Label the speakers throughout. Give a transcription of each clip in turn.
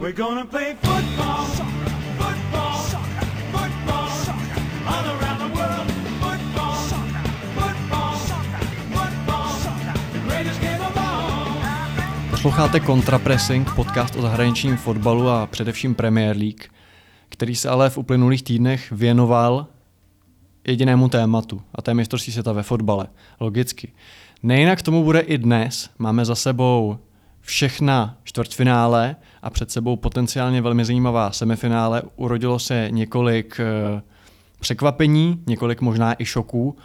Speaker 1: We're gonna play football.
Speaker 2: Posloucháte Contrapressing, podcast o zahraničním fotbalu a především Premier League, který se ale v uplynulých týdnech věnoval jedinému tématu, a to je mistrovství světa ve fotbale. Logicky. Nejinak tomu bude i dnes. Máme za sebou všechna čtvrtfinále a před sebou potenciálně velmi zajímavá semifinále. Urodilo se několik eh, překvapení, několik možná i šoků.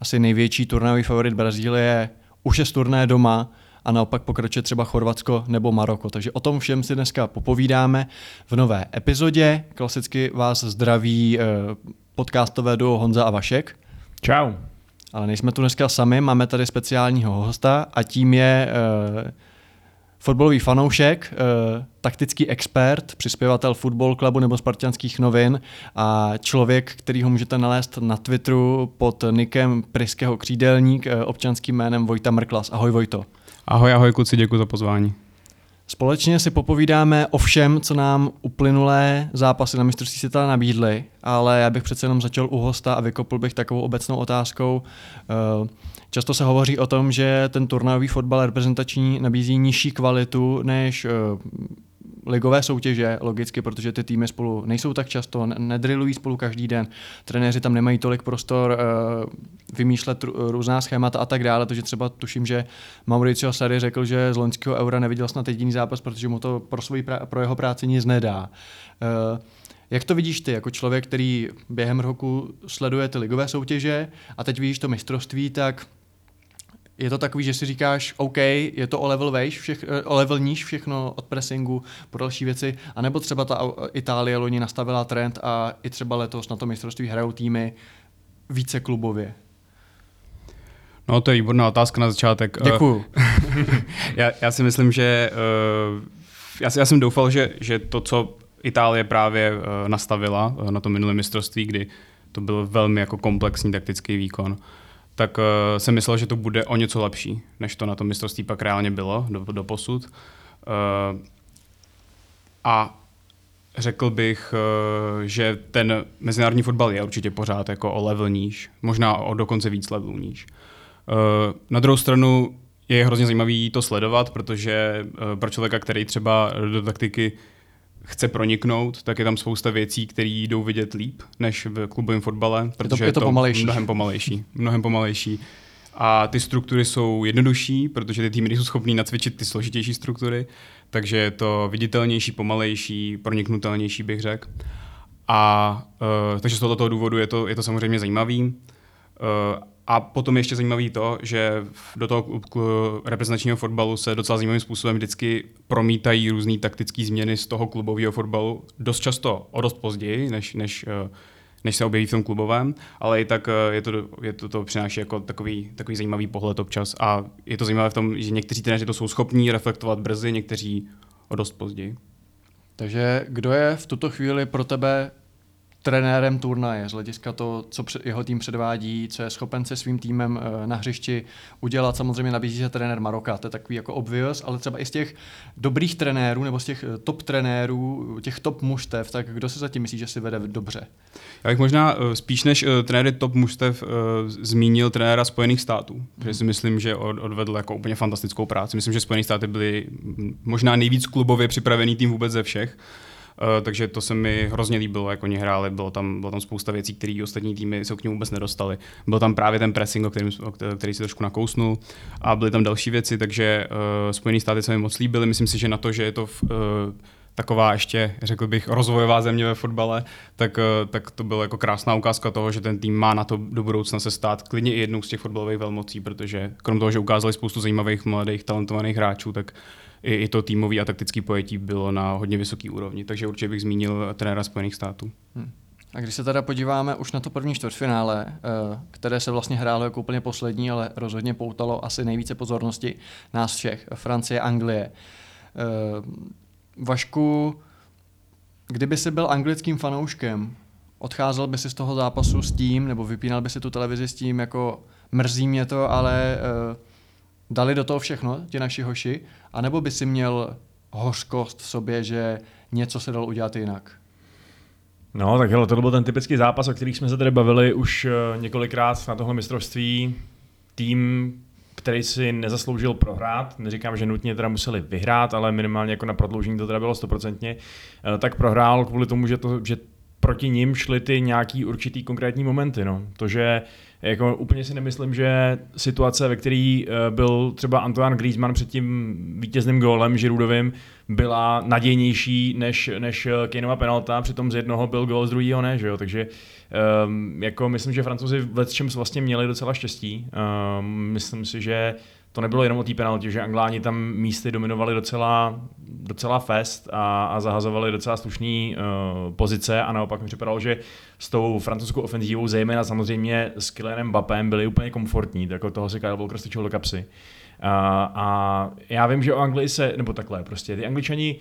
Speaker 2: Asi největší turnajový favorit Brazílie už je z turné doma a naopak pokračuje třeba Chorvatsko nebo Maroko. Takže o tom všem si dneska popovídáme v nové epizodě. Klasicky vás zdraví eh, podcastové duo Honza a Vašek.
Speaker 3: Čau.
Speaker 2: Ale nejsme tu dneska sami, máme tady speciálního hosta a tím je uh, fotbalový fanoušek, uh, taktický expert, přispěvatel Football Clubu nebo Spartianských novin a člověk, který ho můžete nalézt na Twitteru pod nikem Priského křídelník, uh, občanským jménem Vojta Mrklas. Ahoj Vojto.
Speaker 3: Ahoj, ahoj kluci, děkuji za pozvání.
Speaker 2: Společně si popovídáme o všem, co nám uplynulé zápasy na mistrovství světa nabídly, ale já bych přece jenom začal u hosta a vykopl bych takovou obecnou otázkou. Eh, často se hovoří o tom, že ten turnajový fotbal reprezentační nabízí nižší kvalitu než eh, ligové soutěže, logicky, protože ty týmy spolu nejsou tak často, nedrilují spolu každý den, trenéři tam nemají tolik prostor uh, vymýšlet různá schémata a tak dále, takže třeba tuším, že Mauricio Sarri řekl, že z loňského eura neviděl snad jediný zápas, protože mu to pro, svůj, pro jeho práci nic nedá. Uh, jak to vidíš ty, jako člověk, který během roku sleduje ty ligové soutěže a teď vidíš to mistrovství, tak je to takový, že si říkáš, OK, je to o level vejš, všech, eh, o level níž všechno od pressingu pro další věci, anebo třeba ta Itálie loni nastavila trend a i třeba letos na to mistrovství hrajou týmy více klubově.
Speaker 3: No to je výborná otázka na začátek.
Speaker 2: Eh, Děkuju.
Speaker 3: já, já si myslím, že uh, já, já jsem doufal, že, že to, co Itálie právě nastavila na to minulé mistrovství, kdy to byl velmi jako komplexní taktický výkon, tak uh, jsem myslel, že to bude o něco lepší, než to na tom mistrovství pak reálně bylo do, do posud. Uh, a řekl bych, uh, že ten mezinárodní fotbal je určitě pořád jako o level níž, možná o dokonce víc levelů níž. Uh, na druhou stranu je hrozně zajímavý to sledovat, protože uh, pro člověka, který třeba do taktiky chce proniknout, tak je tam spousta věcí, které jdou vidět líp než v klubovém fotbale, protože
Speaker 2: je to, je to pomalejší.
Speaker 3: mnohem pomalejší. Mnohem pomalejší. A ty struktury jsou jednodušší, protože ty týmy jsou schopný nacvičit ty složitější struktury, takže je to viditelnější, pomalejší, proniknutelnější, bych řekl. A uh, takže z tohoto důvodu je to, je to samozřejmě zajímavý. Uh, a potom ještě zajímavý to, že do toho reprezentačního fotbalu se docela zajímavým způsobem vždycky promítají různé taktické změny z toho klubového fotbalu. Dost často o dost později, než, než, eh, než se objeví v tom klubovém, ale i tak eh, je to, je to, to přináší jako takový, takový zajímavý pohled občas. A je to zajímavé v tom, že někteří trenéři to jsou schopní reflektovat brzy, někteří o dost později.
Speaker 2: Takže kdo je v tuto chvíli pro tebe trenérem turnaje, z hlediska to, co jeho tým předvádí, co je schopen se svým týmem eh, na hřišti udělat. Samozřejmě nabízí se trenér Maroka, to je takový jako obvious, ale třeba i z těch dobrých trenérů nebo z těch eh, top trenérů, těch top mužstev, tak kdo si zatím myslí, že si vede dobře?
Speaker 3: Já bych možná eh, spíš než trenéry top mužstev zmínil trenéra Spojených států, hmm. protože si myslím, že odvedl jako úplně fantastickou práci. Myslím, že Spojené státy byly možná nejvíc klubově připravený tým vůbec ze všech. Uh, takže to se mi hrozně líbilo, jak oni hráli, bylo tam, bylo tam spousta věcí, které ostatní týmy se k němu vůbec nedostali. Byl tam právě ten pressing, o kterým, který si trošku nakousnul a byly tam další věci, takže uh, Spojené státy se mi moc líbily. Myslím si, že na to, že je to v, uh, taková ještě, řekl bych, rozvojová země ve fotbale, tak, tak to byla jako krásná ukázka toho, že ten tým má na to do budoucna se stát klidně i jednou z těch fotbalových velmocí, protože krom toho, že ukázali spoustu zajímavých, mladých, talentovaných hráčů, tak i, i to týmový a taktický pojetí bylo na hodně vysoký úrovni. Takže určitě bych zmínil trenéra Spojených států. Hmm.
Speaker 2: A když se teda podíváme už na to první čtvrtfinále, eh, které se vlastně hrálo jako úplně poslední, ale rozhodně poutalo asi nejvíce pozornosti nás všech, Francie, Anglie. Eh, Vašku, kdyby si byl anglickým fanouškem, odcházel by si z toho zápasu s tím, nebo vypínal by si tu televizi s tím, jako mrzí mě to, ale uh, dali do toho všechno, ti naši hoši, anebo by si měl hořkost v sobě, že něco se dalo udělat jinak.
Speaker 4: No, tak hele, tohle byl ten typický zápas, o kterých jsme se tady bavili už eh, několikrát na tohle mistrovství. Tým, který si nezasloužil prohrát, neříkám, že nutně teda museli vyhrát, ale minimálně jako na prodloužení to teda bylo stoprocentně, eh, tak prohrál kvůli tomu, že, to, že proti ním šly ty nějaký určitý konkrétní momenty. No. To, že jako úplně si nemyslím, že situace, ve které eh, byl třeba Antoine Griezmann před tím vítězným gólem Žirudovým, byla nadějnější než, než Kaneova penalta, přitom z jednoho byl gól, z druhého ne, že jo? takže um, jako myslím, že francouzi v čem vlastně měli docela štěstí. Um, myslím si, že to nebylo jenom o té penaltě, že Angláni tam místy dominovali docela, docela fest a, a zahazovali docela slušné uh, pozice a naopak mi připadalo, že s tou francouzskou ofenzívou, zejména samozřejmě s Kylianem Bapem, byli úplně komfortní, tak toho si Kyle Walker strčil do kapsy. A, a já vím, že o Anglii se, nebo takhle, prostě ty Angličani,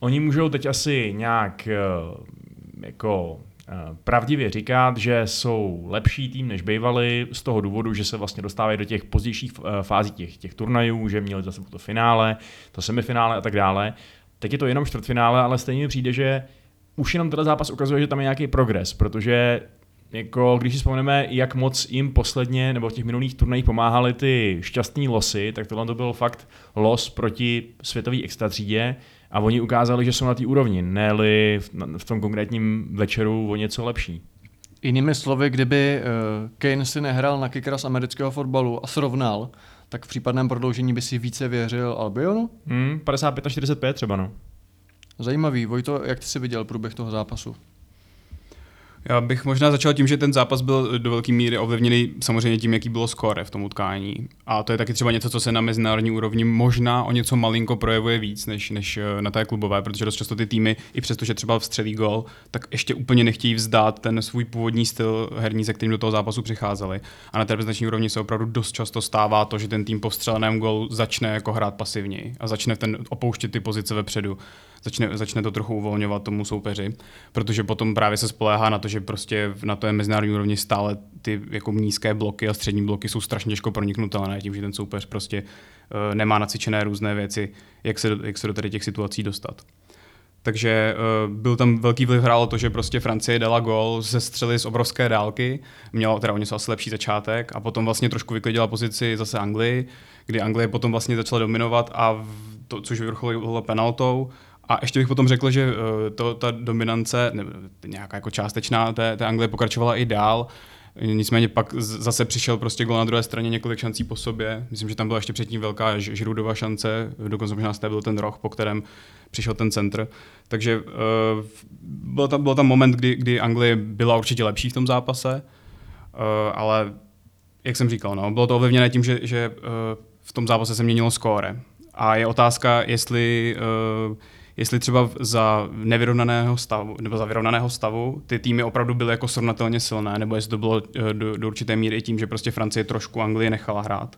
Speaker 4: oni můžou teď asi nějak uh, jako Eh, pravdivě říkat, že jsou lepší tým než bývali z toho důvodu, že se vlastně dostávají do těch pozdějších eh, fází těch, těch turnajů, že měli zase to finále, to semifinále a tak dále. Teď je to jenom čtvrtfinále, ale stejně mi přijde, že už jenom ten zápas ukazuje, že tam je nějaký progres, protože jako když si vzpomeneme, jak moc jim posledně nebo v těch minulých turnajích pomáhali ty šťastní losy, tak tohle to byl fakt los proti světové extratřídě, a oni ukázali, že jsou na té úrovni, ne v tom konkrétním večeru o něco lepší.
Speaker 2: Jinými slovy, kdyby uh, Kane si nehrál na kickera z amerického fotbalu a srovnal, tak v případném prodloužení by si více věřil Albionu?
Speaker 4: Hmm, 55 a 45 třeba, no.
Speaker 2: Zajímavý. Vojto, jak ty jsi viděl průběh toho zápasu?
Speaker 3: Já bych možná začal tím, že ten zápas byl do velké míry ovlivněný samozřejmě tím, jaký bylo skóre v tom utkání. A to je taky třeba něco, co se na mezinárodní úrovni možná o něco malinko projevuje víc než, než eh, na té klubové, protože dost často ty týmy, i přesto, že třeba vstřelí gol, tak ještě úplně nechtějí vzdát ten svůj původní styl herní, se kterým do toho zápasu přicházeli. A na té reprezentační úrovni se opravdu dost často stává to, že ten tým po vstřeleném golu začne jako hrát pasivněji a začne ten opouštět ty pozice vepředu začne, začne to trochu uvolňovat tomu soupeři, protože potom právě se spoléhá na to, že prostě na je mezinárodní úrovni stále ty jako nízké bloky a střední bloky jsou strašně těžko proniknutelné tím, že ten soupeř prostě uh, nemá nacvičené různé věci, jak se, jak se do tady těch situací dostat. Takže uh, byl tam velký vliv hrálo to, že prostě Francie dala gol ze střely z obrovské dálky, měla teda o něco asi lepší začátek a potom vlastně trošku vyklidila pozici zase Anglii, kdy Anglie potom vlastně začala dominovat a to, což vyvrcholilo penaltou a ještě bych potom řekl, že eh, to, ta dominance, ne, nějaká jako částečná té, té Anglie pokračovala i dál. Nicméně pak zase přišel prostě gol na druhé straně několik šancí po sobě. Myslím, že tam byla ještě předtím velká Žirudova šance, dokonce možná z byl ten roh, po kterém přišel ten centr. Takže uh, byl, tam, byl tam moment, kdy, kdy Anglie byla určitě lepší v tom zápase, uh, ale jak jsem říkal, no, bylo to ovlivněné tím, že, že uh, v tom zápase se měnilo skóre. A je otázka, jestli uh, jestli třeba za nevyrovnaného stavu, nebo za vyrovnaného stavu ty týmy opravdu byly jako srovnatelně silné, nebo jestli to bylo eh, do, do určité míry i tím, že prostě Francie trošku Anglii nechala hrát.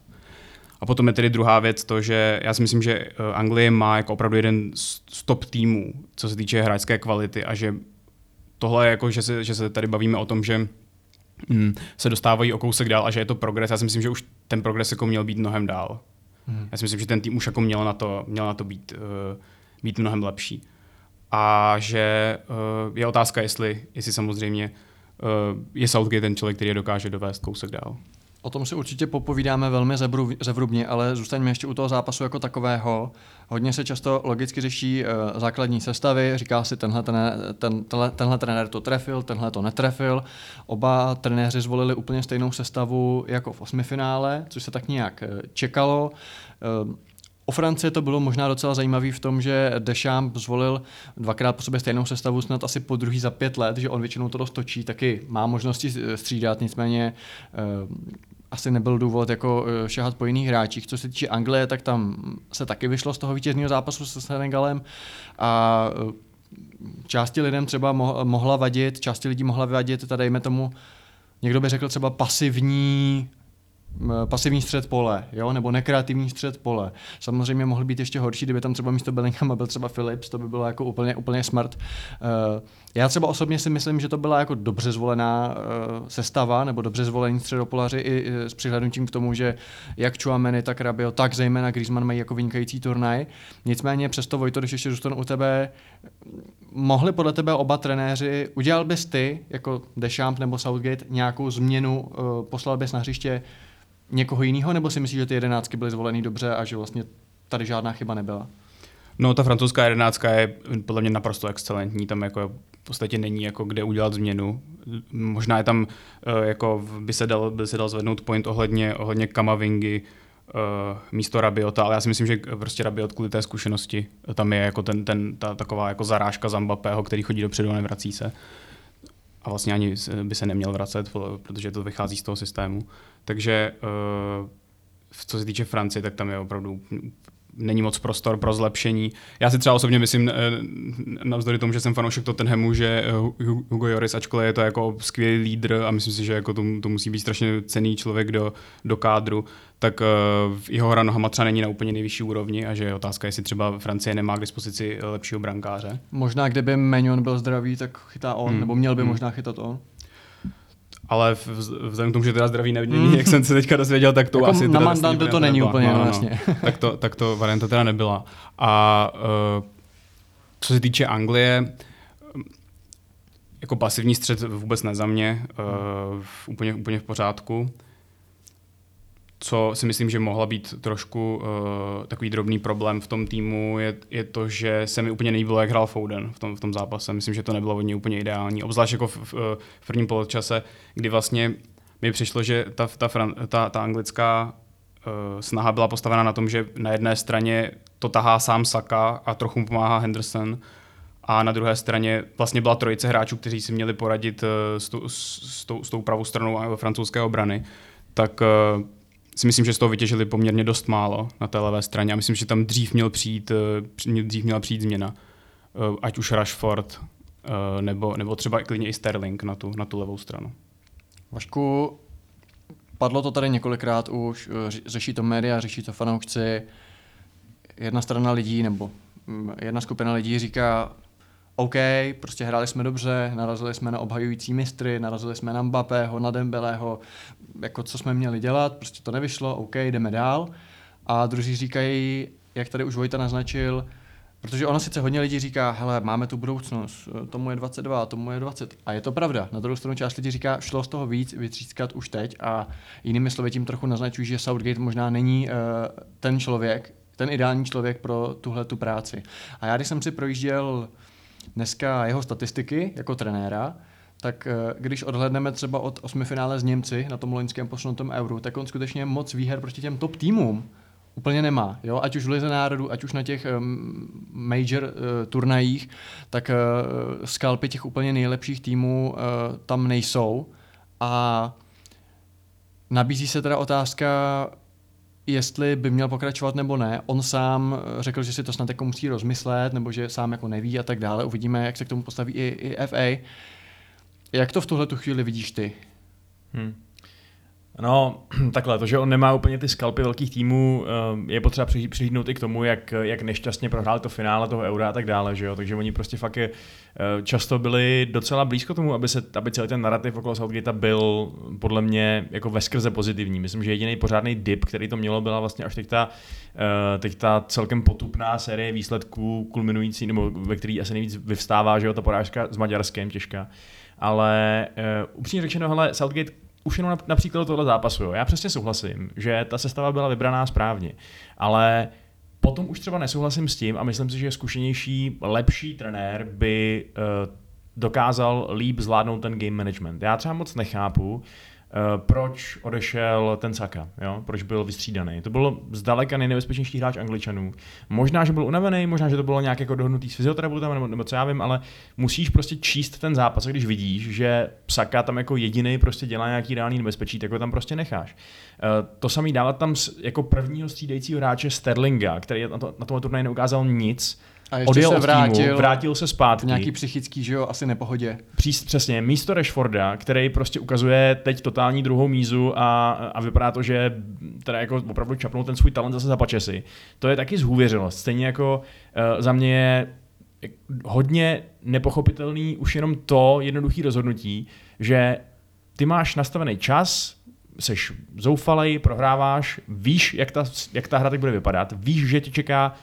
Speaker 3: A potom je tedy druhá věc to, že já si myslím, že eh, Anglie má jako opravdu jeden z top týmů, co se týče hráčské kvality a že tohle je jako, že se, že se tady bavíme o tom, že mm, se dostávají o kousek dál a že je to progres. Já si myslím, že už ten progres jako měl být mnohem dál. Hmm. Já si myslím, že ten tým už jako měl na to, měl na to být uh, být mnohem lepší. A že uh, je otázka, jestli, jestli samozřejmě uh, je Southgate ten člověk, který je dokáže dovést kousek dál.
Speaker 2: O tom si určitě popovídáme velmi zevrubně, ale zůstaňme ještě u toho zápasu jako takového. Hodně se často logicky řeší uh, základní sestavy, říká si tenhle, ten, ten, tenhle, tenhle trenér to trefil, tenhle to netrefil. Oba trenéři zvolili úplně stejnou sestavu jako v osmifinále, což se tak nějak čekalo. Uh, O Francii to bylo možná docela zajímavé v tom, že Deschamps zvolil dvakrát po sobě stejnou sestavu, snad asi po druhý za pět let, že on většinou to dostočí, taky má možnosti střídat, nicméně uh, asi nebyl důvod jako eh, šahat po jiných hráčích. Co se týče Anglie, tak tam se taky vyšlo z toho vítězního zápasu se Senegalem a eh, části lidem třeba mohla vadit, části lidí mohla vadit, tady dejme tomu, někdo by řekl třeba pasivní pasivní střed pole, jo, nebo nekreativní střed pole. Samozřejmě mohl být ještě horší, kdyby tam třeba místo Bellinghama byl třeba Philips, to by bylo jako úplně, úplně smrt. Uh, já třeba osobně si myslím, že to byla jako dobře zvolená uh, sestava, nebo dobře zvolení středopolaři i, s přihlednutím k tomu, že jak Chouameni, tak Rabio, tak zejména Griezmann mají jako vynikající turnaj. Nicméně přesto, Vojto, když ještě zůstanu u tebe, mohli podle tebe oba trenéři, udělal bys ty, jako Deschamps nebo Southgate, nějakou změnu, uh, poslal bys na hřiště někoho jiného, nebo si myslíš, že ty jedenáctky byly zvolený dobře a že vlastně tady žádná chyba nebyla?
Speaker 3: No, ta francouzská jedenáctka je podle mě naprosto excelentní, tam jako v podstatě není jako kde udělat změnu. Možná je tam, eh, jako by se dal, by se dal zvednout point ohledně, ohledně Kamavingy, uh, místo Rabiota, ale já si myslím, že prostě Rabiot kvůli té zkušenosti, tam je jako ten, ten, ta taková jako zarážka za Mbappého, který chodí dopředu a nevrací se. A vlastně ani by se neměl vracet, protože to vychází z toho systému. Takže uh, co se týče Francie, tak tam je opravdu není moc prostor pro zlepšení. Já si třeba osobně myslím, navzdory tomu, že jsem fanoušek Tottenhamu, že Hugo Joris, ačkoliv je to jako skvělý lídr a myslím si, že jako to, to musí být strašně cený člověk do, do kádru, tak jeho hra nohama třeba není na úplně nejvyšší úrovni a že je otázka, jestli třeba Francie nemá k dispozici lepšího brankáře.
Speaker 2: Možná kdyby Menion byl zdravý, tak chytá on, hmm. nebo měl by hmm. možná chytat on
Speaker 3: ale vzhledem k tomu, že teda zdraví není, mm. jak jsem se teďka dozvěděl, tak to
Speaker 2: jako
Speaker 3: asi
Speaker 2: na mandante to není úplně, no, no,
Speaker 3: vlastně. tak, to, tak to varianta teda nebyla. A uh, co se týče Anglie, jako pasivní střed vůbec ne za mě, uh, úplně, úplně v pořádku co si myslím, že mohla být trošku uh, takový drobný problém v tom týmu, je, je to, že se mi úplně nelíbilo, jak hrál Foden v tom, v tom zápase. Myslím, že to nebylo od něj úplně ideální. Obzvlášť jako v, v, v prvním poločase, kdy vlastně mi přišlo, že ta, ta, ta, ta anglická uh, snaha byla postavena na tom, že na jedné straně to tahá sám Saka a trochu mu pomáhá Henderson, a na druhé straně vlastně byla trojice hráčů, kteří si měli poradit uh, s, tu, s, tou, s tou pravou stranou francouzské obrany. Tak si myslím, že z toho vytěžili poměrně dost málo na té levé straně a myslím, že tam dřív měl přijít, eh, dřív měla přijít změna. Eh, ať už Rashford, eh, nebo, nebo třeba klidně i Sterling na tu, na tu levou stranu.
Speaker 2: Vašku, padlo to tady několikrát už, řeší to média, řeší to fanoušci. Jedna strana lidí, nebo mm, jedna skupina lidí říká, OK, prostě hráli jsme dobře, narazili jsme na obhajující mistry, narazili jsme na Mbappého, na Dembeleho, jako co jsme měli dělat, prostě to nevyšlo, OK, jdeme dál. A druzí říkají, jak tady už Vojta naznačil, Protože ono sice hodně lidí říká, hele, máme tu budoucnost, tomu je 22, tomu je 20. A je to pravda. Na druhou stranu část lidí říká, šlo z toho víc vytřískat už teď a jinými slovy tím trochu naznačují, že Southgate možná není uh, ten člověk, ten ideální člověk pro tuhle tu práci. A já když jsem si projížděl dneska jeho statistiky jako trenéra, tak eh, když odhledneme třeba od osmi finále z Němci na tom loňském posunutém euru, tak on skutečně moc výher proti těm top týmům úplně nemá. Jo? Ať už v Lize národů, ať už na těch um, major uh, turnajích, tak uh, skalpy těch úplně nejlepších týmů uh, tam nejsou. A nabízí se teda otázka, jestli by měl pokračovat nebo ne. On sám řekl, že si to snad jako musí rozmyslet, nebo že sám jako neví a tak dále. Uvidíme, jak se k tomu postaví i, i FA. Jak to v tuhle tu chvíli vidíš ty?
Speaker 4: Hmm. No, takhle, to, že on nemá úplně ty skalpy velkých týmů, eh, je potřeba přihlídnout i k tomu, jak, jak nešťastně prohrál to finále toho eura a tak dále, že jo? takže oni prostě fakt je, eh, často byli docela blízko tomu, aby, se, aby celý ten narrativ okolo Southgate byl podle mě jako veskrze pozitivní. Myslím, že jediný pořádný dip, který to mělo, byla vlastně až teď ta, eh, teď ta celkem potupná série výsledků kulminující, nebo ve který asi nejvíc vyvstává, že jo, ta porážka s Maďarskem těžká. Ale uh, upřímně řečeno, hele, Southgate už jenom na, tohle zápasu, jo. já přesně souhlasím, že ta sestava byla vybraná správně, ale potom už třeba nesouhlasím s tím a myslím si, že zkušenější, lepší trenér by uh, dokázal líp zvládnout ten game management. Já třeba moc nechápu, proč odešel ten Saka, jo? proč byl vystřídaný. To bylo zdaleka nejnebezpečnější hráč Angličanů. Možná, že byl unavený, možná, že to bylo nějak jako dohodnutý s fyzioterapeutem, nebo, nebo co já vím, ale musíš prostě číst ten zápas, když vidíš, že Saka tam jako jediný prostě dělá nějaký reálný nebezpečí, tak ho tam prostě necháš. Uh, to samý dávat tam jako prvního střídajícího hráče Sterlinga, který na, to, na tomhle turnaji neukázal nic,
Speaker 2: A ještě
Speaker 4: odjel
Speaker 2: se
Speaker 4: od
Speaker 2: vrátil
Speaker 4: týmu, vrátil se zpátky.
Speaker 2: nějaký psychický, že jo, asi nepohodě.
Speaker 4: Příst, přesně, místo Rashforda, který prostě ukazuje teď totální druhou mízu a, a vypadá to, že teda jako opravdu čapnul ten svůj talent zase za pačesy. To je taky zhůvěřilost. Stejně jako uh, za mě je hodně nepochopitelný už jenom to jednoduché rozhodnutí, že ty máš nastavený čas, seš zoufalej, prohráváš, víš, jak ta, jak ta hra teď bude vypadat, víš, že tě čeká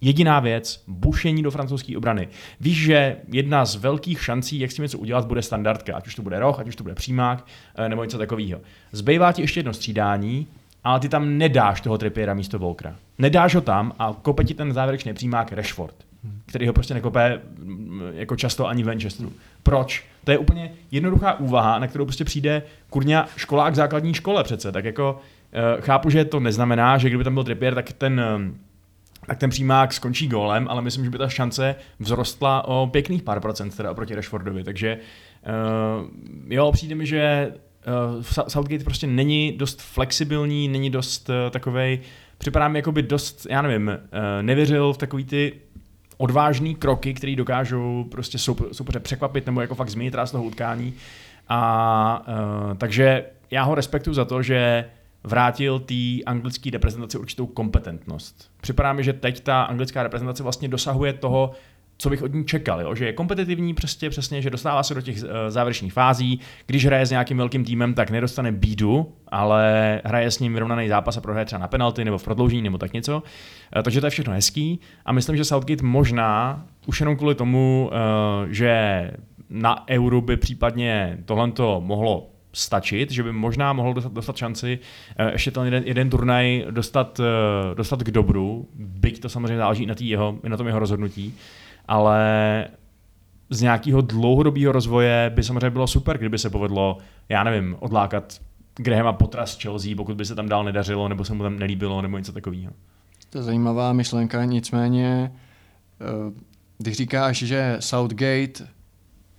Speaker 4: jediná věc, bušení do francouzské obrany. Víš, že jedna z velkých šancí, jak s tím něco udělat, bude standardka, ať už to bude roh, ať už to bude přímák, eh, nebo něco takového. Zbývá ti ještě jedno střídání, ale ty tam nedáš toho Trippiera místo Volkra. Nedáš ho tam a kope ti ten závěrečný přímák Rashford, který ho prostě nekope mm, jako často ani v Manchesteru. Proč? To je úplně jednoduchá úvaha, na kterou prostě přijde kurňa školák v základní škole přece. Tak jako eh, chápu, že to neznamená, že kdyby tam byl Trippier, tak ten tak ten přímák skončí gólem, ale myslím, že by ta šance vzrostla o pěkných pár procent teda oproti Rashfordovi, takže uh, jo, přijde mi, že uh, Southgate prostě není dost flexibilní, není dost uh, takovej, připadá mi jako by dost, já nevím, uh, nevěřil v takový ty odvážný kroky, které dokážou prostě soupeře překvapit nebo jako fakt změnit ráz toho utkání. A uh, takže já ho respektuju za to, že vrátil té anglické reprezentaci určitou kompetentnost. Připadá mi, že teď ta anglická reprezentace vlastně dosahuje toho, co bych od ní čekal, jo? že je kompetitivní přesně, přesně, že dostává se do těch uh, závěrečných fází, když hraje s nějakým velkým týmem, tak nedostane bídu, ale hraje s ním vyrovnaný zápas a prohraje třeba na penalty nebo v prodloužení nebo tak něco. Uh, takže to je všechno hezký a myslím, že Southgate možná už jenom kvůli tomu, uh, že na euro by případně tohle mohlo stačit, že by možná mohl dostat, dostat šanci uh, ještě ten jeden, jeden turnaj dostat, uh, dostat k dobru, byť to samozřejmě záleží na, jeho, na tom jeho rozhodnutí, ale z nějakého dlouhodobého rozvoje by samozřejmě bylo super, kdyby se povedlo, já nevím, odlákat Grahama Potra z Chelsea, pokud by se tam dál nedařilo, nebo se mu tam nelíbilo, nebo něco takového.
Speaker 2: To je zajímavá myšlenka, nicméně, eh, když říkáš, že Southgate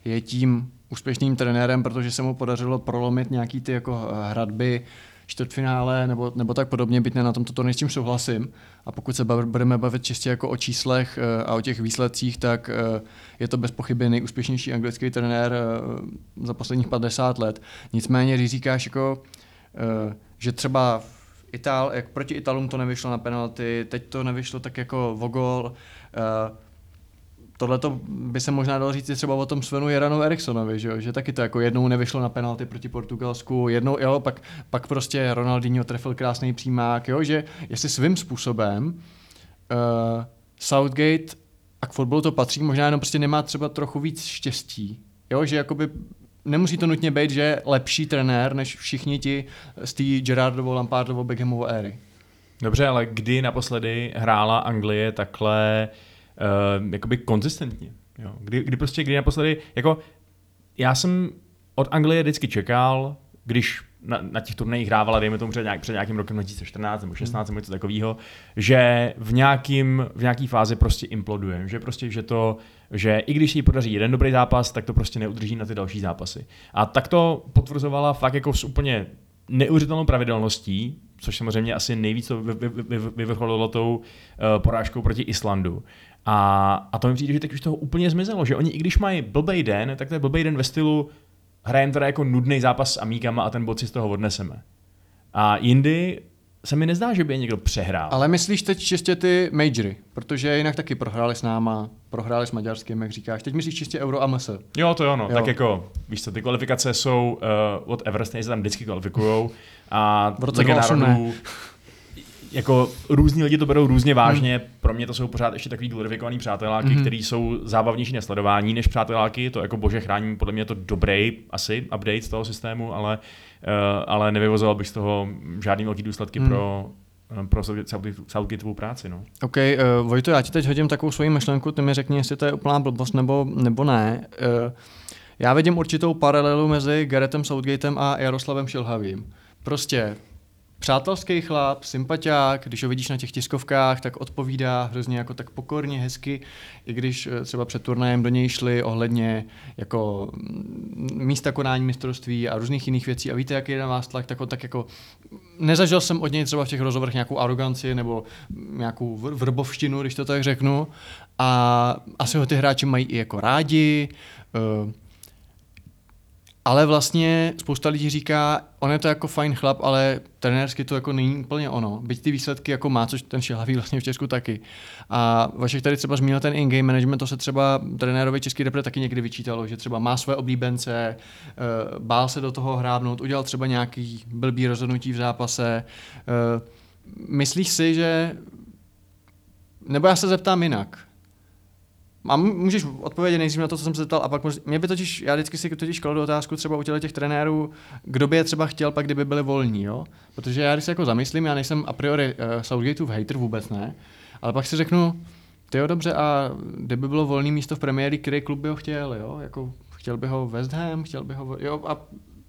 Speaker 2: je tím úspěšným trenérem, protože se mu podařilo prolomit nějaký ty jako hradby, čtvrtfinále nebo, nebo tak podobně, byť ne na tomto turnaji s tím souhlasím. A pokud se bav, budeme bavit čistě jako o číslech eh, a o těch výsledcích, tak eh, je to bez pochyby nejúspěšnější anglický trenér eh, za posledních 50 let. Nicméně, když říkáš jako, že třeba Itál, jak proti Italům to nevyšlo na penalty, teď to nevyšlo tak jako vogol, Tohle by se možná dalo říct třeba o tom Svenu Jaranu Eriksonovi, že, že taky to jako jednou nevyšlo na penalty proti Portugalsku, jednou, jo, pak, pak prostě Ronaldinho trefil krásný přímák, jo, že jestli svým způsobem uh, Southgate a k fotbalu to patří, možná jenom prostě nemá třeba trochu víc štěstí, jo, že jakoby nemusí to nutně být, že je lepší trenér než všichni ti z té Gerardovo, Lampardovo, Beckhamovo éry.
Speaker 4: Dobře, ale kdy naposledy hrála Anglie takhle uh, uh, jakoby konzistentně. Jo. Kdy, kdy prostě, kdy naposledy, jako já jsem od Anglie vždycky čekal, když na, na těch turnajích hrávala, dejme tomu před, nějak, před nějakým rokem 2014 nebo 16 nebo něco takového, že v, nějakým, v nějaký fázi prostě imploduje. Že prostě, že to, že i když jí podaří jeden dobrý zápas, tak to prostě neudrží na ty další zápasy. A tak to potvrzovala fakt jako s úplně neuvěřitelnou pravidelností, což samozřejmě asi nejvíc vyvrcholilo tou uh, porážkou proti Islandu. A, a to mi přijde, že teď už toho úplně zmizelo, že oni i když mají blbej den, tak to je blbej den ve stylu hrajeme teda jako nudný zápas s amíkama a ten bod si z toho odneseme. A jindy se mi nezdá, že by je někdo přehrál.
Speaker 2: Ale myslíš teď čistě ty majory, protože jinak taky prohráli s náma, prohráli s Maďarským, jak říkáš. Teď myslíš čistě Euro a MS.
Speaker 4: Jo, to jo, no. Jo. Tak jako, víš co, ty kvalifikace jsou uh, od Everest, se tam vždycky kvalifikujou. A
Speaker 2: v roce národů,
Speaker 4: jako různí lidi to berou různě vážně. Hmm. Pro mě to jsou pořád ještě takový glorifikovaný přáteláky, hmm. který jsou zábavnější na sledování než přáteláky. To jako bože chrání, podle mě je to dobrý asi update z toho systému, ale, uh, ale nevyvozoval bych z toho žádný velký důsledky hmm. pro, eh, pro Southgateovou práci. No.
Speaker 2: OK, uh, Vojto, já ti teď hodím takovou svoji myšlenku, ty mi řekni, jestli to je úplná blbost nebo, nebo ne. Uh, já vidím určitou paralelu mezi Garethem Southgatem a Jaroslavem Šilhavým. Prostě přátelský chlap, sympatiák, když ho vidíš na těch tiskovkách, tak odpovídá hrozně jako tak pokorně, hezky, i když eh, třeba před turnajem do něj šli ohledně jako mm, místa konání mistrovství a různých jiných věcí. A víte, jaký je na vás tlak, tak, ho tak jako nezažil jsem od něj třeba v těch rozhovorech nějakou aroganci nebo nějakou vr- vrbovštinu, když to tak řeknu. A asi ho ty hráči mají i jako rádi, eh, ale vlastně spousta lidí říká, on je to jako fajn chlap, ale trenérsky to jako není úplně ono. Byť ty výsledky jako má, což ten šilhavý vlastně v Česku taky. A Vašek tady třeba zmínil ten in-game management, to se třeba trenérovi český repre taky někdy vyčítalo, že třeba má své oblíbence, eh, bál se do toho hrábnout, udělal třeba nějaký blbý rozhodnutí v zápase. Eh, Myslíš si, že nebo já se zeptám jinak. A m- můžeš odpovědět nejdřív na to, co jsem se zeptal, a pak mož... mě by totiž, já vždycky si totiž kladu otázku třeba u těch trenérů, kdo by je třeba chtěl, pak kdyby byli volní, jo? Protože já když se jako zamyslím, já nejsem a priori uh, Southgateův hater vůbec ne, ale pak si řeknu, ty jo, dobře, a kdyby bylo volné místo v premiéry, který klub by ho chtěl, jo? Jako, chtěl by ho West Ham, chtěl by ho, jo, a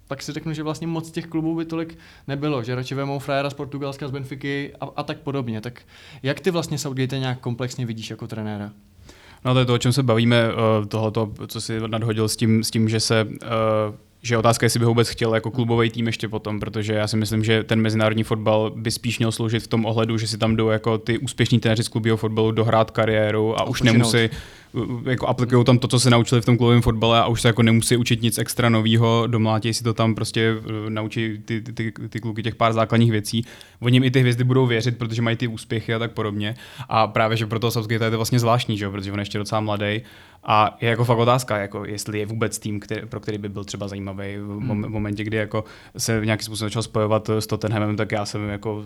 Speaker 2: pak si řeknu, že vlastně moc těch klubů by tolik nebylo, že radši vemou frajera z Portugalska, z Benfiky a, a tak podobně. Tak jak ty vlastně Southgate nějak komplexně vidíš jako trenéra?
Speaker 3: No to je to, o čem se bavíme, eh, tohoto, co si nadhodil s tím, s tím že se eh, že otázka, jestli by ho vůbec chtěl jako klubový tým ještě potom, protože já si myslím, že ten mezinárodní fotbal by spíš měl sloužit v tom ohledu, že si tam jdou jako ty úspěšní trenéři z klubového fotbalu dohrát kariéru a, už
Speaker 2: Odpočinout.
Speaker 3: nemusí jako aplikují tam to, co se naučili v tom klubovém fotbale a už se jako nemusí učit nic extra nového, domlátí si to tam prostě uh, naučí ty, ty, ty, ty kluky těch pár základních věcí. Oni jim i ty hvězdy budou věřit, protože mají ty úspěchy a tak podobně. A právě, že pro Southgate je to vlastně zvláštní, že protože on je ještě docela mladý. A je jako fakt otázka, jako jestli je vůbec tým, který, pro který by byl třeba zajímavý v mom- momentě, kdy jako se nějakým způsobem začal spojovat s Tottenhamem, tak já jsem jako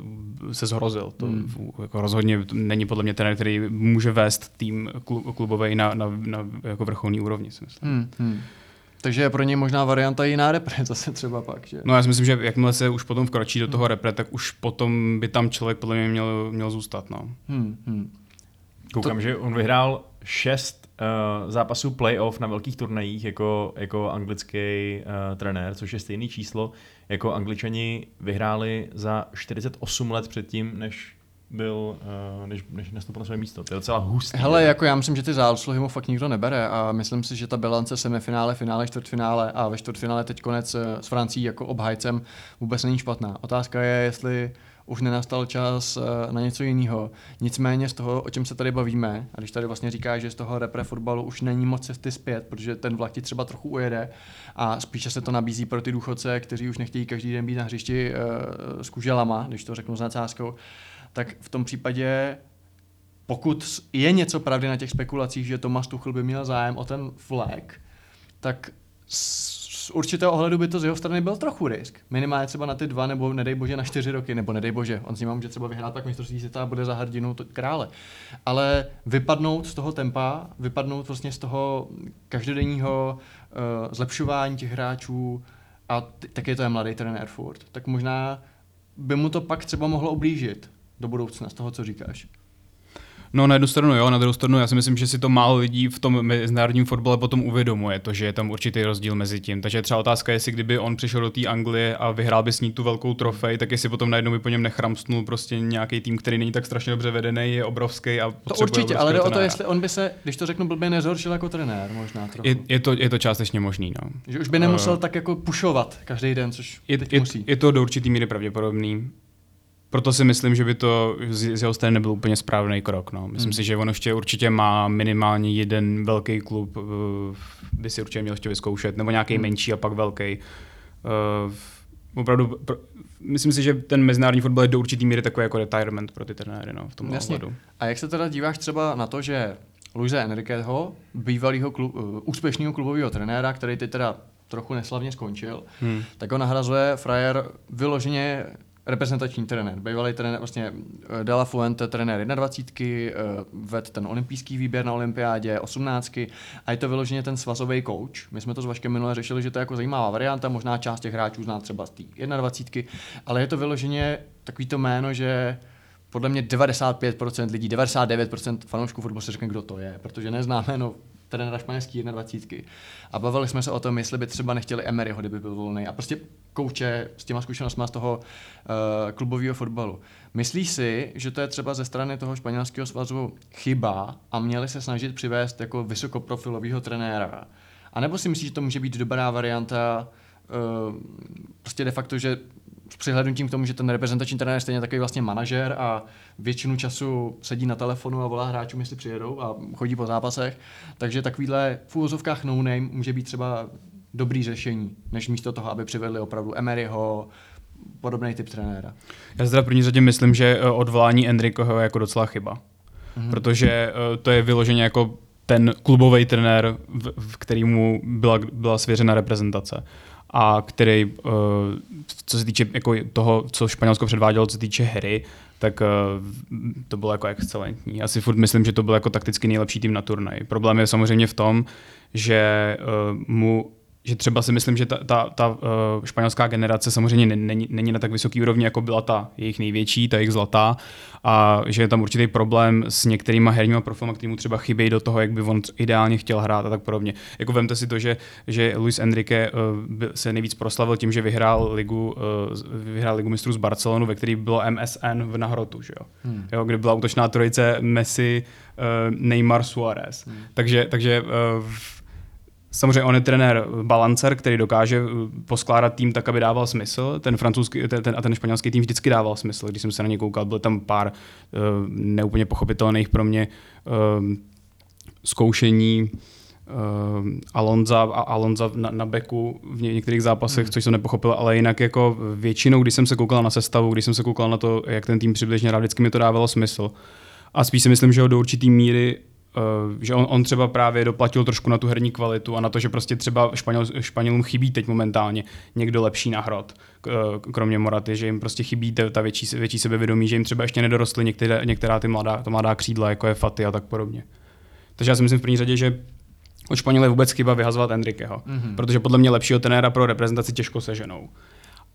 Speaker 3: se zhrozil. To
Speaker 2: Hmm.
Speaker 3: jako rozhodně není podle mě ten, který může vést tým klu- klubový na, na, na jako vrcholný úrovni, si myslím.
Speaker 2: Hmm, hmm. Takže je pro něj možná varianta jiná repre, zase třeba pak, že?
Speaker 3: No já si myslím, že jakmile se už potom vkročí do toho repre, tak už potom by tam člověk podle mě měl, měl zůstat. No.
Speaker 2: Hmm, hmm.
Speaker 4: Koukám, to... že on vyhrál šest uh, zápasů playoff na velkých turnajích jako, jako anglický uh, trenér, což je stejný číslo, jako angličani vyhráli za 48 let předtím, než byl, uh, než, než nastoupil na své místo. To je docela hustý.
Speaker 2: Hele, jako já myslím, že ty zásluhy mu fakt nikdo nebere a myslím si, že ta bilance semifinále, finále, čtvrtfinále a ve čtvrtfinále teď konec s Francií jako obhájcem vůbec není špatná. Otázka je, jestli už nenastal čas eh, na něco jiného. Nicméně z toho, o čem se tady bavíme, a když tady vlastně říká, že z toho repre fotbalu už není moc cesty zpět, protože ten vlak ti třeba trochu ujede a spíše se to nabízí pro ty důchodce, kteří už nechtějí každý den být na hřišti uh, s kuželama, když to řeknu s nadsázkou, tak v tom případě pokud je něco pravdy na těch spekulacích, že Tomas Tuchel by měl zájem o ten flag, tak z určitého ohledu by to z jeho strany byl trochu risk. Minimálně třeba na ty dva, nebo nedej bože na čtyři roky, nebo nedej bože, on s ním může třeba vyhrát pak mistrovství světa a bude za hrdinu to krále. Ale vypadnout z toho tempa, vypadnout vlastně z toho každodenního uh, zlepšování těch hráčů a t- taky to je mladý trenér furt, tak možná by mu to pak třeba mohlo ublížit do budoucna z toho, co říkáš.
Speaker 3: No na jednu stranu jo, na druhou stranu já si myslím, že si to málo lidí v tom mezinárodním fotbale potom uvědomuje, to, že je tam určitý rozdíl mezi tím. Takže třeba otázka, jestli kdyby on přišel do té Anglie a vyhrál by s ní tu velkou trofej, tak jestli potom najednou by po něm nechramstnul prostě nějaký tým, který není tak strašně dobře vedený, je obrovský a
Speaker 2: To určitě, ale jde o to, jestli on by se, když to řeknu blbě, nezhoršil jako trenér možná trochu.
Speaker 3: je, je, to, je to částečně možný, no.
Speaker 2: že už by nemusel
Speaker 3: Eh,
Speaker 2: tak jako pušovat každý den, což
Speaker 3: Je,
Speaker 2: teď
Speaker 3: je,
Speaker 2: musí.
Speaker 3: je to do určitý míry pravděpodobný. Proto si myslím, že by to z z jeho strany nebyl úplně správný krok. No. Myslím
Speaker 2: Hmm.
Speaker 3: si, že on ještě určitě má minimálně jeden velký klub, uh, by si určitě měl ještě vyzkoušet, nebo nějaký
Speaker 2: Hmm.
Speaker 3: menší a pak velký. Uh, opravdu, pro, myslím si, že ten mezinárodní fotbal je do určitý míry takový jako retirement pro ty trenéry no, v tom
Speaker 2: Jasně.
Speaker 3: ohledu.
Speaker 2: A jak se teda díváš třeba na to, že Luise Enriqueho, bývalého klu, uh, úspěšného klubového trenéra, který teď teda trochu neslavně skončil,
Speaker 3: Hmm.
Speaker 2: tak ho nahrazuje frajer vyloženě reprezentační trenér. Bývalý trenér, vlastně eh, De La Fuente, trenér 21, ved ten olympijský výběr na olympiádě, 18 a je to vyloženě ten svazový coach. My jsme to s Vaškem minule řešili, že to je jako zajímavá varianta, možná část těch hráčů zná třeba z té 21, ale je to vyloženě takový to jméno, že podle mě 95% lidí, 99% fanoušků fotbalu si řekne, kdo to je, protože nezná jméno trenéra španělský 21. A bavili jsme se o tom, jestli by třeba nechtěli Emeryho, kdyby byl volný. A prostě kouče s těma zkušenostmi z toho uh, klubového fotbalu. Myslíš si, že to je třeba ze strany toho španělského svazu chyba a měli se snažit přivést jako vysokoprofilového trenéra? A nebo si myslíš, že to může být dobrá varianta, uh, prostě de facto, že s přihlednutím k tomu, že ten reprezentační trenér je stejně takový vlastně manažer a většinu času sedí na telefonu a volá hráčům, jestli přijedou a chodí po zápasech. Takže takovýhle v úvozovkách no name může být třeba dobrý řešení, než místo toho, aby přivedli opravdu Emeryho, podobný typ trenéra.
Speaker 3: Já v první řadě myslím, že eh, odvolání Enricoho je jako docela chyba.
Speaker 2: Mhm.
Speaker 3: Mm-hmm. Protože eh, to je vyloženě jako ten klubový trenér, v, v kterýmu byla, byla svěřena reprezentace a který, eh, co se týče jako toho, co Španělsko předvádělo, co se týče hry, tak eh, to bylo jako excelentní. Asi furt myslím, že to byl jako takticky nejlepší tým na turnaj. Problém je samozřejmě v tom, že eh, mu že třeba si myslím, že ta, ta, ta uh, španělská generace samozřejmě není, není na tak vysoký úrovni, jako byla ta jejich největší, ta jejich zlatá, a že je tam určitý problém s některýma herníma profilama, který mu třeba chybějí do toho, jak by on ideálně chtěl hrát a tak podobně. Jako vemte si to, že, že Luis Enrique uh, se nejvíc proslavil tím, že vyhrál ligu, uh, vyhrál ligu mistrů z Barcelonu, ve který bylo MSN v Nahrotu, že jo? Hmm. jo kde byla útočná trojice Messi, Neymar, Suarez. Hmm. Takže, takže Samozřejmě on je trenér balancer, který dokáže poskládat tým tak, aby dával smysl. Ten francouzský ten, ten, a ten španělský tým vždycky dával smysl. Když jsem se na ně koukal, byl tam pár uh, neúplně pochopitelných pro mě uh, zkoušení uh, Alonza a Alonza na, na beku v některých zápasech, hmm. což jsem nepochopil, ale jinak jako většinou, když jsem se koukal na sestavu, když jsem se koukal na to, jak ten tým přibližně hrál, vždycky mi to dávalo smysl. A spíš si myslím, že ho do určitý míry Uh, že on, on třeba právě doplatil trošku na tu herní kvalitu a na to, že prostě třeba Španěl, Španělům chybí teď momentálně někdo lepší na hrot, kromě Moraty, že jim prostě chybí ta, ta větší, větší sebevědomí, že jim třeba ještě nedorostly některé, některá ty mladá, to mladá křídla, jako je Faty a tak podobně. Takže já si myslím v první řadě, že od Španěle vůbec chyba vyhazovat Enriqueho, mm-hmm. protože podle mě lepšího trenéra pro reprezentaci těžko seženou.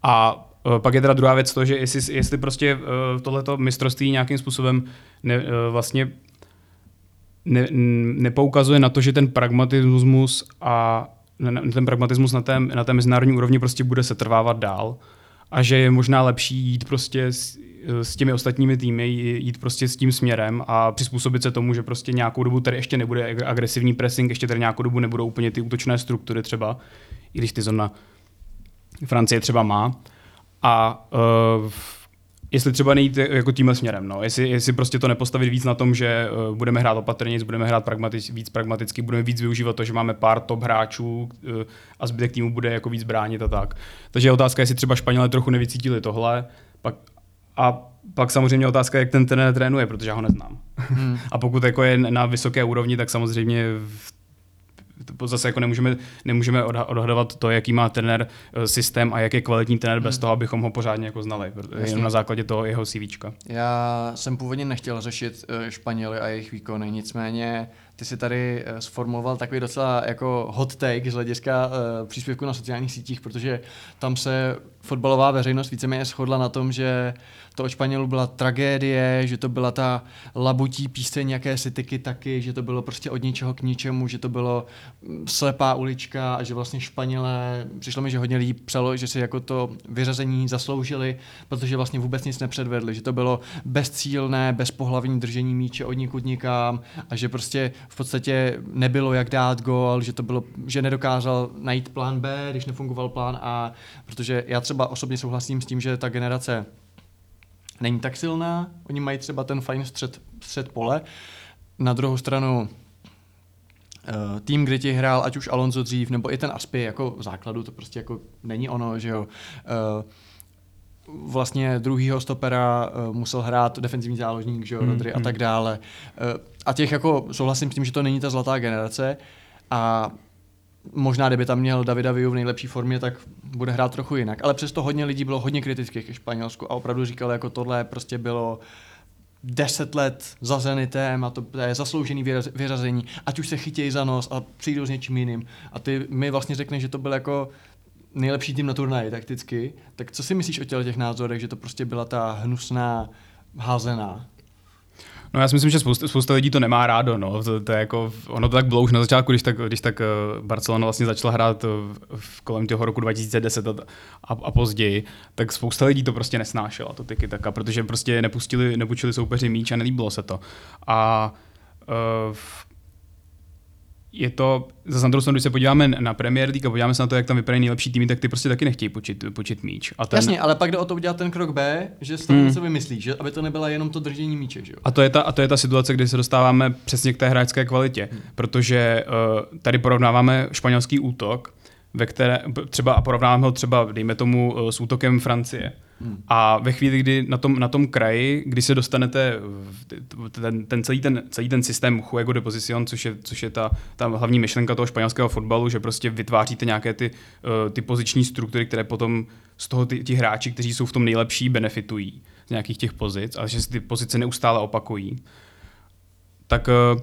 Speaker 3: A uh, pak je teda druhá věc to, že jestli, jestli prostě uh, tohleto mistrovství nějakým způsobem ne, uh, vlastně ne, nepoukazuje na to, že ten pragmatismus a ten pragmatismus na té, na té mezinárodní úrovni prostě bude se trvávat dál a že je možná lepší jít prostě s, s těmi ostatními týmy, jít prostě s tím směrem a přizpůsobit se tomu, že prostě nějakou dobu tady ještě nebude agresivní pressing, ještě tady nějakou dobu nebudou úplně ty útočné struktury třeba, i když ty zóna Francie třeba má. A uh, jestli třeba nejít jako tímhle směrem, no. jestli, jestli prostě to nepostavit víc na tom, že uh, budeme hrát opatrně, budeme hrát pragmatič, víc pragmaticky, budeme víc využívat to, že máme pár top hráčů uh, a zbytek týmu bude jako víc bránit a tak. Takže je otázka, jestli třeba Španělé trochu nevycítili tohle, pak, a pak samozřejmě otázka, jak ten trenér trénuje, protože já ho neznám. Hmm. a pokud jako je na vysoké úrovni, tak samozřejmě v zase jako nemůžeme, nemůžeme odhadovat to, jaký má trenér eh, systém a jak je kvalitní trenér hmm. bez toho, abychom ho pořádně jako znali, Jasně. jenom na základě toho jeho CVčka.
Speaker 2: Já jsem původně nechtěl řešit eh, Španěly a jejich výkony, nicméně ty si tady eh, sformuloval takový docela jako hot take z hlediska uh, příspěvku na sociálních sítích, protože tam se fotbalová veřejnost víceméně shodla na tom, že to od Španělů byla tragédie, že to byla ta labutí píseň jakési tyky taky, že to bylo prostě od ničeho k ničemu, že to bylo mm, slepá ulička a že vlastně Španělé, přišlo mi, že hodně lidí psalo, že si jako to vyřazení zasloužili, protože vlastně vůbec nic nepředvedli, že to bylo bezcílné, bezpohlavní držení míče od nikud nikam a že prostě v podstatě nebylo jak dát gol, že to bylo, že nedokázal najít plán B, když nefungoval plán A, protože já třeba osobně souhlasím s tím, že ta generace není tak silná, oni mají třeba ten fajn střed, střed pole. Na druhou stranu eh, tým, kde ti hrál, ať už Alonso dřív, nebo i ten Aspi jako základu, to prostě jako není ono, že jo. Eh, vlastně druhýho stopera uh, musel hrát defenzivní záložník, že jo, hmm, Rodri a hmm. tak dále. Uh, a těch jako souhlasím s tím, že to není ta zlatá generace a možná, kdyby tam měl Davida Viu v nejlepší formě, tak bude hrát trochu jinak. Ale přesto hodně lidí bylo hodně kritických ke Španělsku a opravdu říkali, jako tohle prostě bylo deset let za Zenitem a to je zasloužený vyřazení, ať už se chytějí za nos a přijdou s něčím jiným. A ty mi vlastně řekneš, že to byl jako nejlepší tým na turnaji takticky, tak co si myslíš o těch názorech, že to prostě byla ta hnusná házená.
Speaker 3: No já si myslím, že spousta, spousta lidí to nemá rádo, no. To, to je jako, ono to tak bylo už na začátku, když tak, když tak eh, Barcelona vlastně začala hrát v, v kolem toho roku 2010 a, a, a, později, tak spousta lidí to prostě nesnášela, to tiki taka, protože prostě nepustili, nepůjčili soupeři míč a nelíbilo se to. A uh, je to, za na když se podíváme na Premier League a podíváme se na to, jak tam vypadají nejlepší týmy, tak ty prostě taky nechtějí počít, počít míč.
Speaker 2: A ten... Jasně, ale pak jde o to udělat ten krok B, že si to hmm. něco vymyslí, že aby to nebyla jenom to držení míče. Že jo?
Speaker 3: A, to je ta, a to je ta situace, kdy se dostáváme přesně k té hráčské kvalitě, hmm. protože uh, tady porovnáváme španělský útok, ve které třeba a porovnáváme ho třeba, dejme tomu, uh, s útokem Francie. Hmm. A ve chvíli, kdy na tom, na tom kraji, kdy se dostanete ten, ten, celý, ten celý ten systém juego de posición, což je, což je ta, ta hlavní myšlenka toho španělského fotbalu, že prostě vytváříte nějaké ty, uh, ty poziční struktury, které potom z toho ty, ti hráči, kteří jsou v tom nejlepší, benefitují z nějakých těch pozic, ale že si ty pozice neustále opakují. Tak uh,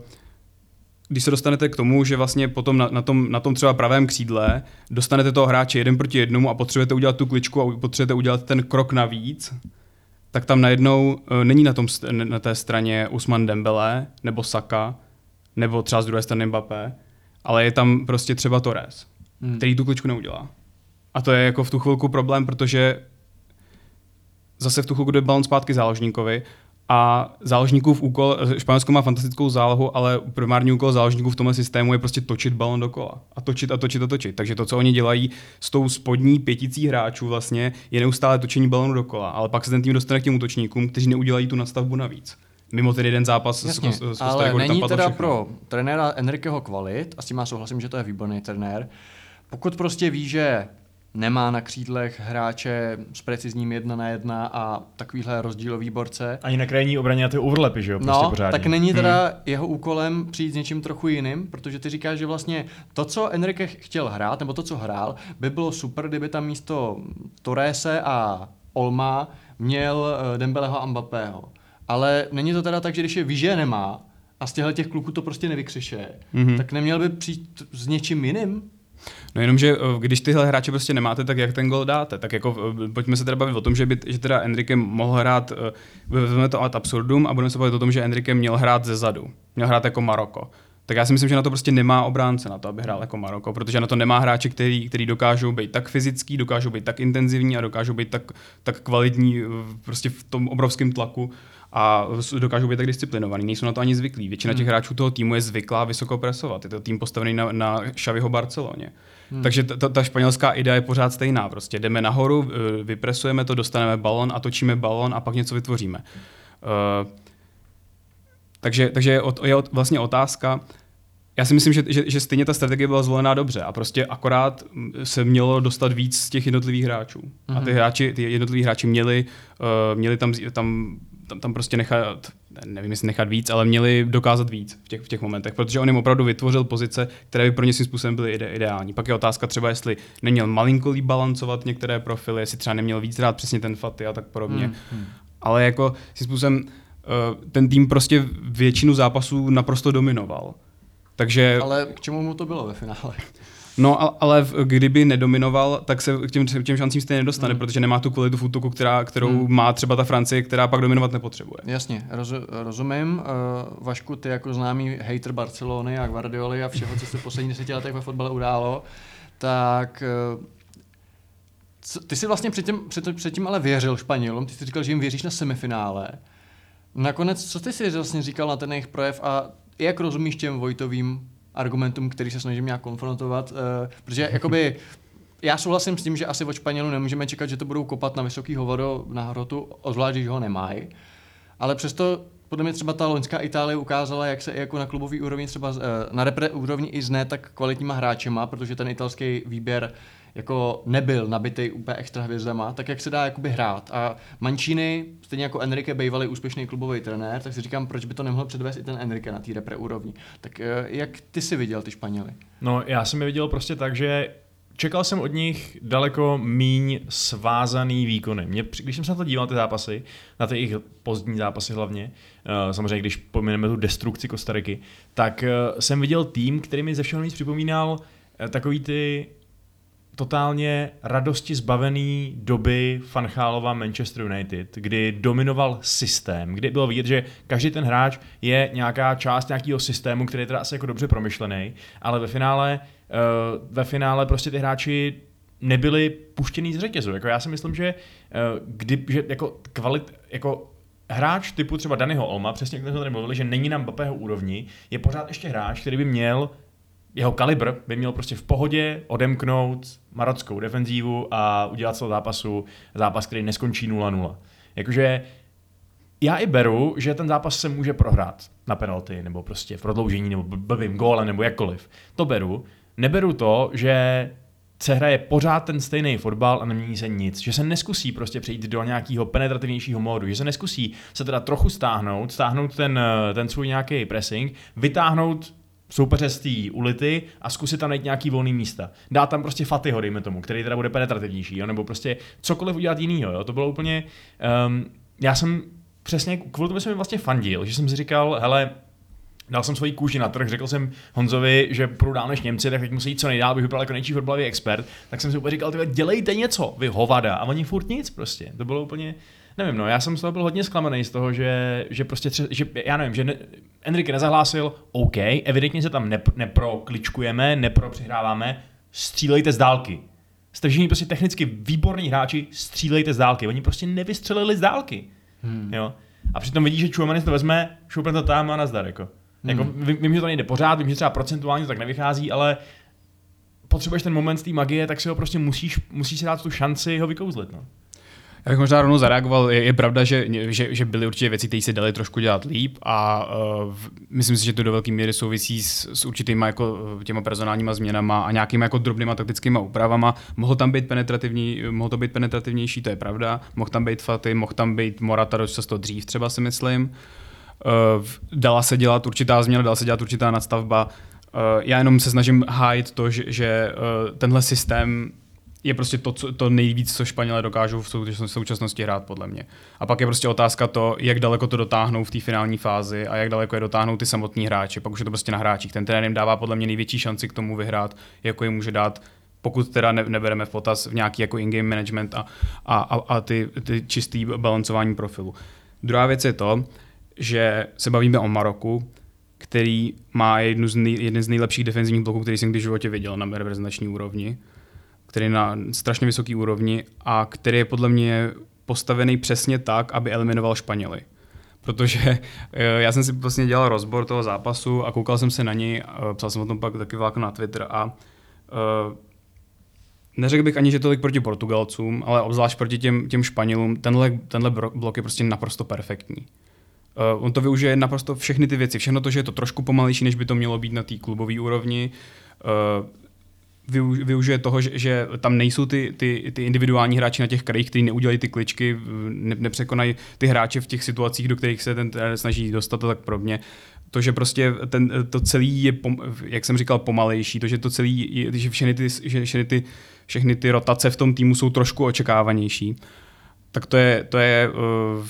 Speaker 3: když se dostanete k tomu, že vlastně potom na, na, tom, na tom třeba pravém křídle dostanete toho hráče jeden proti jednomu a potřebujete udělat tu kličku a potřebujete udělat ten krok navíc, tak tam najednou uh, není na, tom, na té straně Usman Dembele nebo Saka, nebo třeba z druhé strany Mbappé, ale je tam prostě třeba Torres, hmm. který tu kličku neudělá. A to je jako v tu chvilku problém, protože zase v tu chvilku jde balon zpátky záložníkovi a záložníkův úkol, Španělsko má fantastickou zálohu, ale primární úkol záložníků v tomhle systému je prostě točit balon dokola. A točit a točit a točit. Takže to, co oni dělají s tou spodní pěticí hráčů vlastně, je neustále točení balonu dokola. Ale pak se ten tým dostane k těm útočníkům, kteří neudělají tu nastavbu navíc. Mimo ten jeden zápas
Speaker 2: Jasně, s, s, s ale není teda všechno. pro trenéra Enriqueho kvalit, a s tím já souhlasím, že to je výborný trenér, pokud prostě ví, že nemá na křídlech hráče s precizním jedna na jedna a takovýhle rozdílový borce.
Speaker 4: Ani na krajní obraně a ty overlapy, že jo?
Speaker 2: Prostě no, pořádně. tak není teda hmm. jeho úkolem přijít s něčím trochu jiným, protože ty říkáš, že vlastně to, co Enrique chtěl hrát, nebo to, co hrál, by bylo super, kdyby tam místo Torrese a Olma měl eh, Dembeleho a Mbappého. Ale není to teda tak, že když je ví, že nemá, a z těchto těch kluků to prostě nevykřiše, mm-hmm. tak neměl by přijít s něčím jiným?
Speaker 3: No jenom, že eh, když tyhle hráče prostě nemáte, tak jak ten gol dáte? Tak jako eh, pojďme se teda bavit o tom, že, by, že teda Enrique mohl hrát, eh, vezmeme to ad absurdum a budeme se bavit o tom, že Enrique měl hrát ze zadu. Měl hrát jako Maroko. Tak já si myslím, že na to prostě nemá obránce na to, aby hrál jako Maroko, protože na to nemá hráči, který, který dokážou být tak fyzický, dokážou být tak intenzivní a dokážou být tak, tak kvalitní prostě v tom obrovském tlaku a dokážou být tak disciplinovaný, nejsou na to ani zvyklí. Většina těch hmm. hráčů toho týmu je zvyklá vysoko presovat. Je to tým postavený na, na Xaviho Barceloně. Hmm. Takže ta, ta španělská idea je pořád stejná. Prostě jdeme nahoru, eh, vypresujeme to, dostaneme balon a točíme balon a pak něco vytvoříme. Uh, takže, takže je, je vlastně otázka, já si myslím, že, že, že stejně ta strategie byla zvolená dobře a prostě akorát se mělo dostat víc z těch jednotlivých hráčů. Mm-hmm. A ty mhm. hráči, ty jednotliví hráči měli, uh, měli tam, tam tam, tam prostě nechat, nevím jestli nechat víc, ale měli dokázat víc v těch, v těch momentech, protože on jim opravdu vytvořil pozice, které by pro ně svým způsobem byly ide, ideální. Pak je otázka třeba, jestli neměl malinko líp balancovat některé profily, jestli třeba neměl víc rád přesně ten faty a tak podobně. Hmm, hmm. Ale jako svým způsobem uh, ten tým prostě většinu zápasů naprosto dominoval. Takže...
Speaker 2: Ale k čemu mu to bylo ve finále?
Speaker 3: No, ale kdyby nedominoval, tak se k těm, k těm šancím stejně nedostane, hmm. protože nemá tu kvalitu v útoku, která, kterou hmm. má třeba ta Francie, která pak dominovat nepotřebuje.
Speaker 2: Jasně, roz, rozumím. Uh, Vašku, ty jako známý hater Barcelony a Guardioli a všeho, co se v posledních deseti letech ve fotbale událo, tak uh, co, ty jsi vlastně předtím, před, předtím ale věřil Španělům, ty jsi říkal, že jim věříš na semifinále. Nakonec, co ty jsi vlastně říkal na ten jejich projev a jak rozumíš těm Vojtovým argumentům, který se snažím nějak konfrontovat, uh, protože jakoby já souhlasím s tím, že asi od Španělů nemůžeme čekat, že to budou kopat na vysoký hovado na hrotu, zvlášť, když ho nemají. Ale přesto podle mě třeba ta loňská Itálie ukázala, jak se i jako na klubový úrovni třeba eh, na repre úrovni i s ne tak kvalitníma hráčema, protože ten italský výběr jako nebyl nabitý úplně extra hvězdama, tak jak se dá jakoby hrát. A Mancini, stejně jako Enrique, bývalý úspěšný klubový trenér, tak si říkám, proč by to nemohl předvést i ten Enrique na té repre úrovni. Tak eh, jak ty si viděl ty Španěly?
Speaker 4: No, já jsem je viděl prostě tak, že čekal jsem od nich daleko míň svázaný výkony. Mě, když jsem se na to díval, ty zápasy, na ty jejich pozdní zápasy hlavně, uh, samozřejmě když pomineme tu destrukci Kostariky, tak uh, jsem viděl tým, který mi ze všeho připomínal uh, takový ty totálně radosti zbavený doby Fanchálova Manchester United, kdy dominoval systém, kdy bylo vidět, že každý ten hráč je nějaká část nějakého systému, který je teda asi jako dobře promyšlený, ale ve finále, uh, ve finále prostě ty hráči nebyli puštěný z řetězu. Jako já si myslím, že, uh, kdy, že jako kvalit, jako hráč typu třeba Daniho Olma, přesně jak jsme tady mluvili, že není na Mbappého úrovni, je pořád ještě hráč, který by měl jeho kalibr by měl prostě v pohodě odemknout marockou defenzívu a udělat toho zápasu zápas, který neskončí 0-0. Jakože já i beru, že ten zápas se může prohrát na penalty, nebo prostě v prodloužení, nebo blbým gólem, nebo jakkoliv. To beru. Neberu to, že se hraje pořád ten stejný fotbal a nemění se nic. Že se neskusí prostě přejít do nějakého penetrativnějšího módu. Že se neskusí se teda trochu stáhnout, stáhnout ten, ten svůj nějaký pressing, vytáhnout soupeře z té ulity a zkusit tam najít nějaký volný místa. Dá tam prostě Fatiho, dejme tomu, který teda bude penetrativnější, jo? nebo prostě cokoliv udělat jinýho. Jo? To bylo úplně... Um, já jsem přesně, kvůli tomu jsem vlastně fandil, že jsem si říkal, hele, Dal jsem svoji kůži na trh, řekl jsem Honzovi, že půjdu dál než Němci, tak teď musí jít co nejdál, bych vypadal jako nejčí fotbalový expert. Tak jsem si úplně říkal, tyhle, dělejte něco, vy hovada. A oni furt nic prostě. To bylo úplně, nevím, no, já jsem z toho byl hodně zklamaný z toho, že, že prostě, tře, že, já nevím, že ne, Enrique nezahlásil, OK, evidentně se tam nep, neprokličkujeme, nepropřihráváme, střílejte z dálky. Jste všichni prostě technicky výborní hráči, střílejte z dálky. Oni prostě nevystřelili z dálky. Hmm. Jo? A přitom vidíš, že Chouamani to vezme, šoupne to tam a nazdar. Jako. Hmm. Jako, vím, vím, že to nejde pořád, vím, že třeba procentuálně to tak nevychází, ale potřebuješ ten moment z té magie, tak si ho prostě musíš, musíš si dát tu šanci ho vykouzlit. No.
Speaker 3: Já bych možná rovnou zareagoval. Je, je pravda, že, že, že byly určitě věci, které se daly trošku dělat líp a uh, myslím si, že to do velké míry souvisí s, s určitýma jako těma personálníma změnama a nějakýma jako drobnýma taktickými úpravama. Mohlo tam být penetrativní, mohlo to být penetrativnější, to je pravda. Mohl tam být Faty, mohl tam být Morata dost často dřív, třeba si myslím. Uh, dala se dělat určitá změna, dala se dělat určitá nadstavba. Uh, já jenom se snažím hájit to, že, že uh, tenhle systém je prostě to, co, to nejvíc, co Španělé dokážou v současnosti hrát, podle mě. A pak je prostě otázka to, jak daleko to dotáhnou v té finální fázi a jak daleko je dotáhnou ty samotní hráči. Pak už je to prostě na hráčích. Ten trenér jim dává podle mě největší šanci k tomu vyhrát, jako jim může dát pokud teda ne, nebereme v potaz v nějaký jako in-game management a, a, a, a ty, ty čistý balancování profilu. Druhá věc je to, že se bavíme o Maroku, který má jednu z nej, jeden z nejlepších defenzivních bloků, který jsem kdy v životě viděl na reprezentační úrovni který na strašně vysoké úrovni a který je podle mě postavený přesně tak, aby eliminoval Španěly. Protože eh, já jsem si vlastně dělal rozbor toho zápasu a koukal jsem se na něj, psal jsem o tom pak taky vlákno na Twitter a uh, neřekl bych ani, že tolik proti Portugalcům, ale obzvlášť proti těm, těm Španělům, tenhle, tenhle blok je prostě naprosto perfektní. Uh, on to využije naprosto všechny ty věci. Všechno to, že je to trošku pomalejší, než by to mělo být na té klubové úrovni. Uh, využije toho, že, že tam nejsou ty, ty, ty individuální hráči na těch krajích, kteří neudělají ty kličky, ne, nepřekonají ty hráče v těch situacích, do kterých se ten snaží dostat a tak podobně. To, že prostě ten, to celý je, jak jsem říkal, pomalejší, to, že to celý, je, že všechny ty, že všechny ty, všechny ty rotace v tom týmu jsou trošku očekávanější, tak to je, to je uh,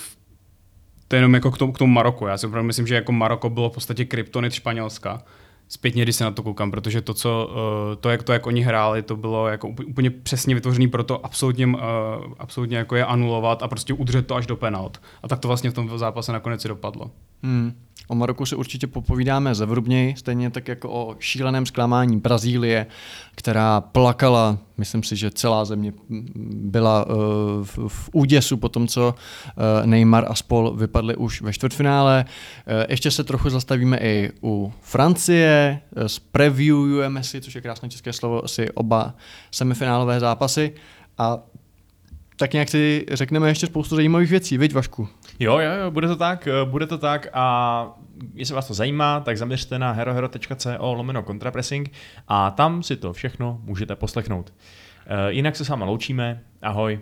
Speaker 3: to je jenom jako k tomu, k tomu Maroku. Já si opravdu myslím, že jako Maroko bylo v podstatě kryptonit Španělska zpětně, když se na to koukám, protože to, co, uh, to, jak to, jak oni hráli, to bylo jako úplně přesně vytvořené pro to absolutně, uh, absolutně jako je anulovat a prostě udržet to až do penalt. A tak to vlastně v tom zápase nakonec i dopadlo.
Speaker 2: Hmm. O Maroku si určitě popovídáme zevrubněji, stejně tak jako o šíleném zklamání Brazílie, která plakala, myslím si, že celá země byla uh, v, v úděsu po tom, co uh, Neymar a spol vypadli už ve čtvrtfinále. Uh, ještě se trochu zastavíme i u Francie, zpreviewujeme si, což je krásné české slovo, si oba semifinálové zápasy. A tak nějak si řekneme ještě spoustu zajímavých věcí, viď Vašku?
Speaker 4: Jo, jo, jo, bude to tak, eh, bude to tak a jestli vás to zajímá, tak zaměřte na herohero.co lomeno kontrapressing a tam si to všechno můžete poslechnout. Eh, jinak se s váma loučíme, ahoj.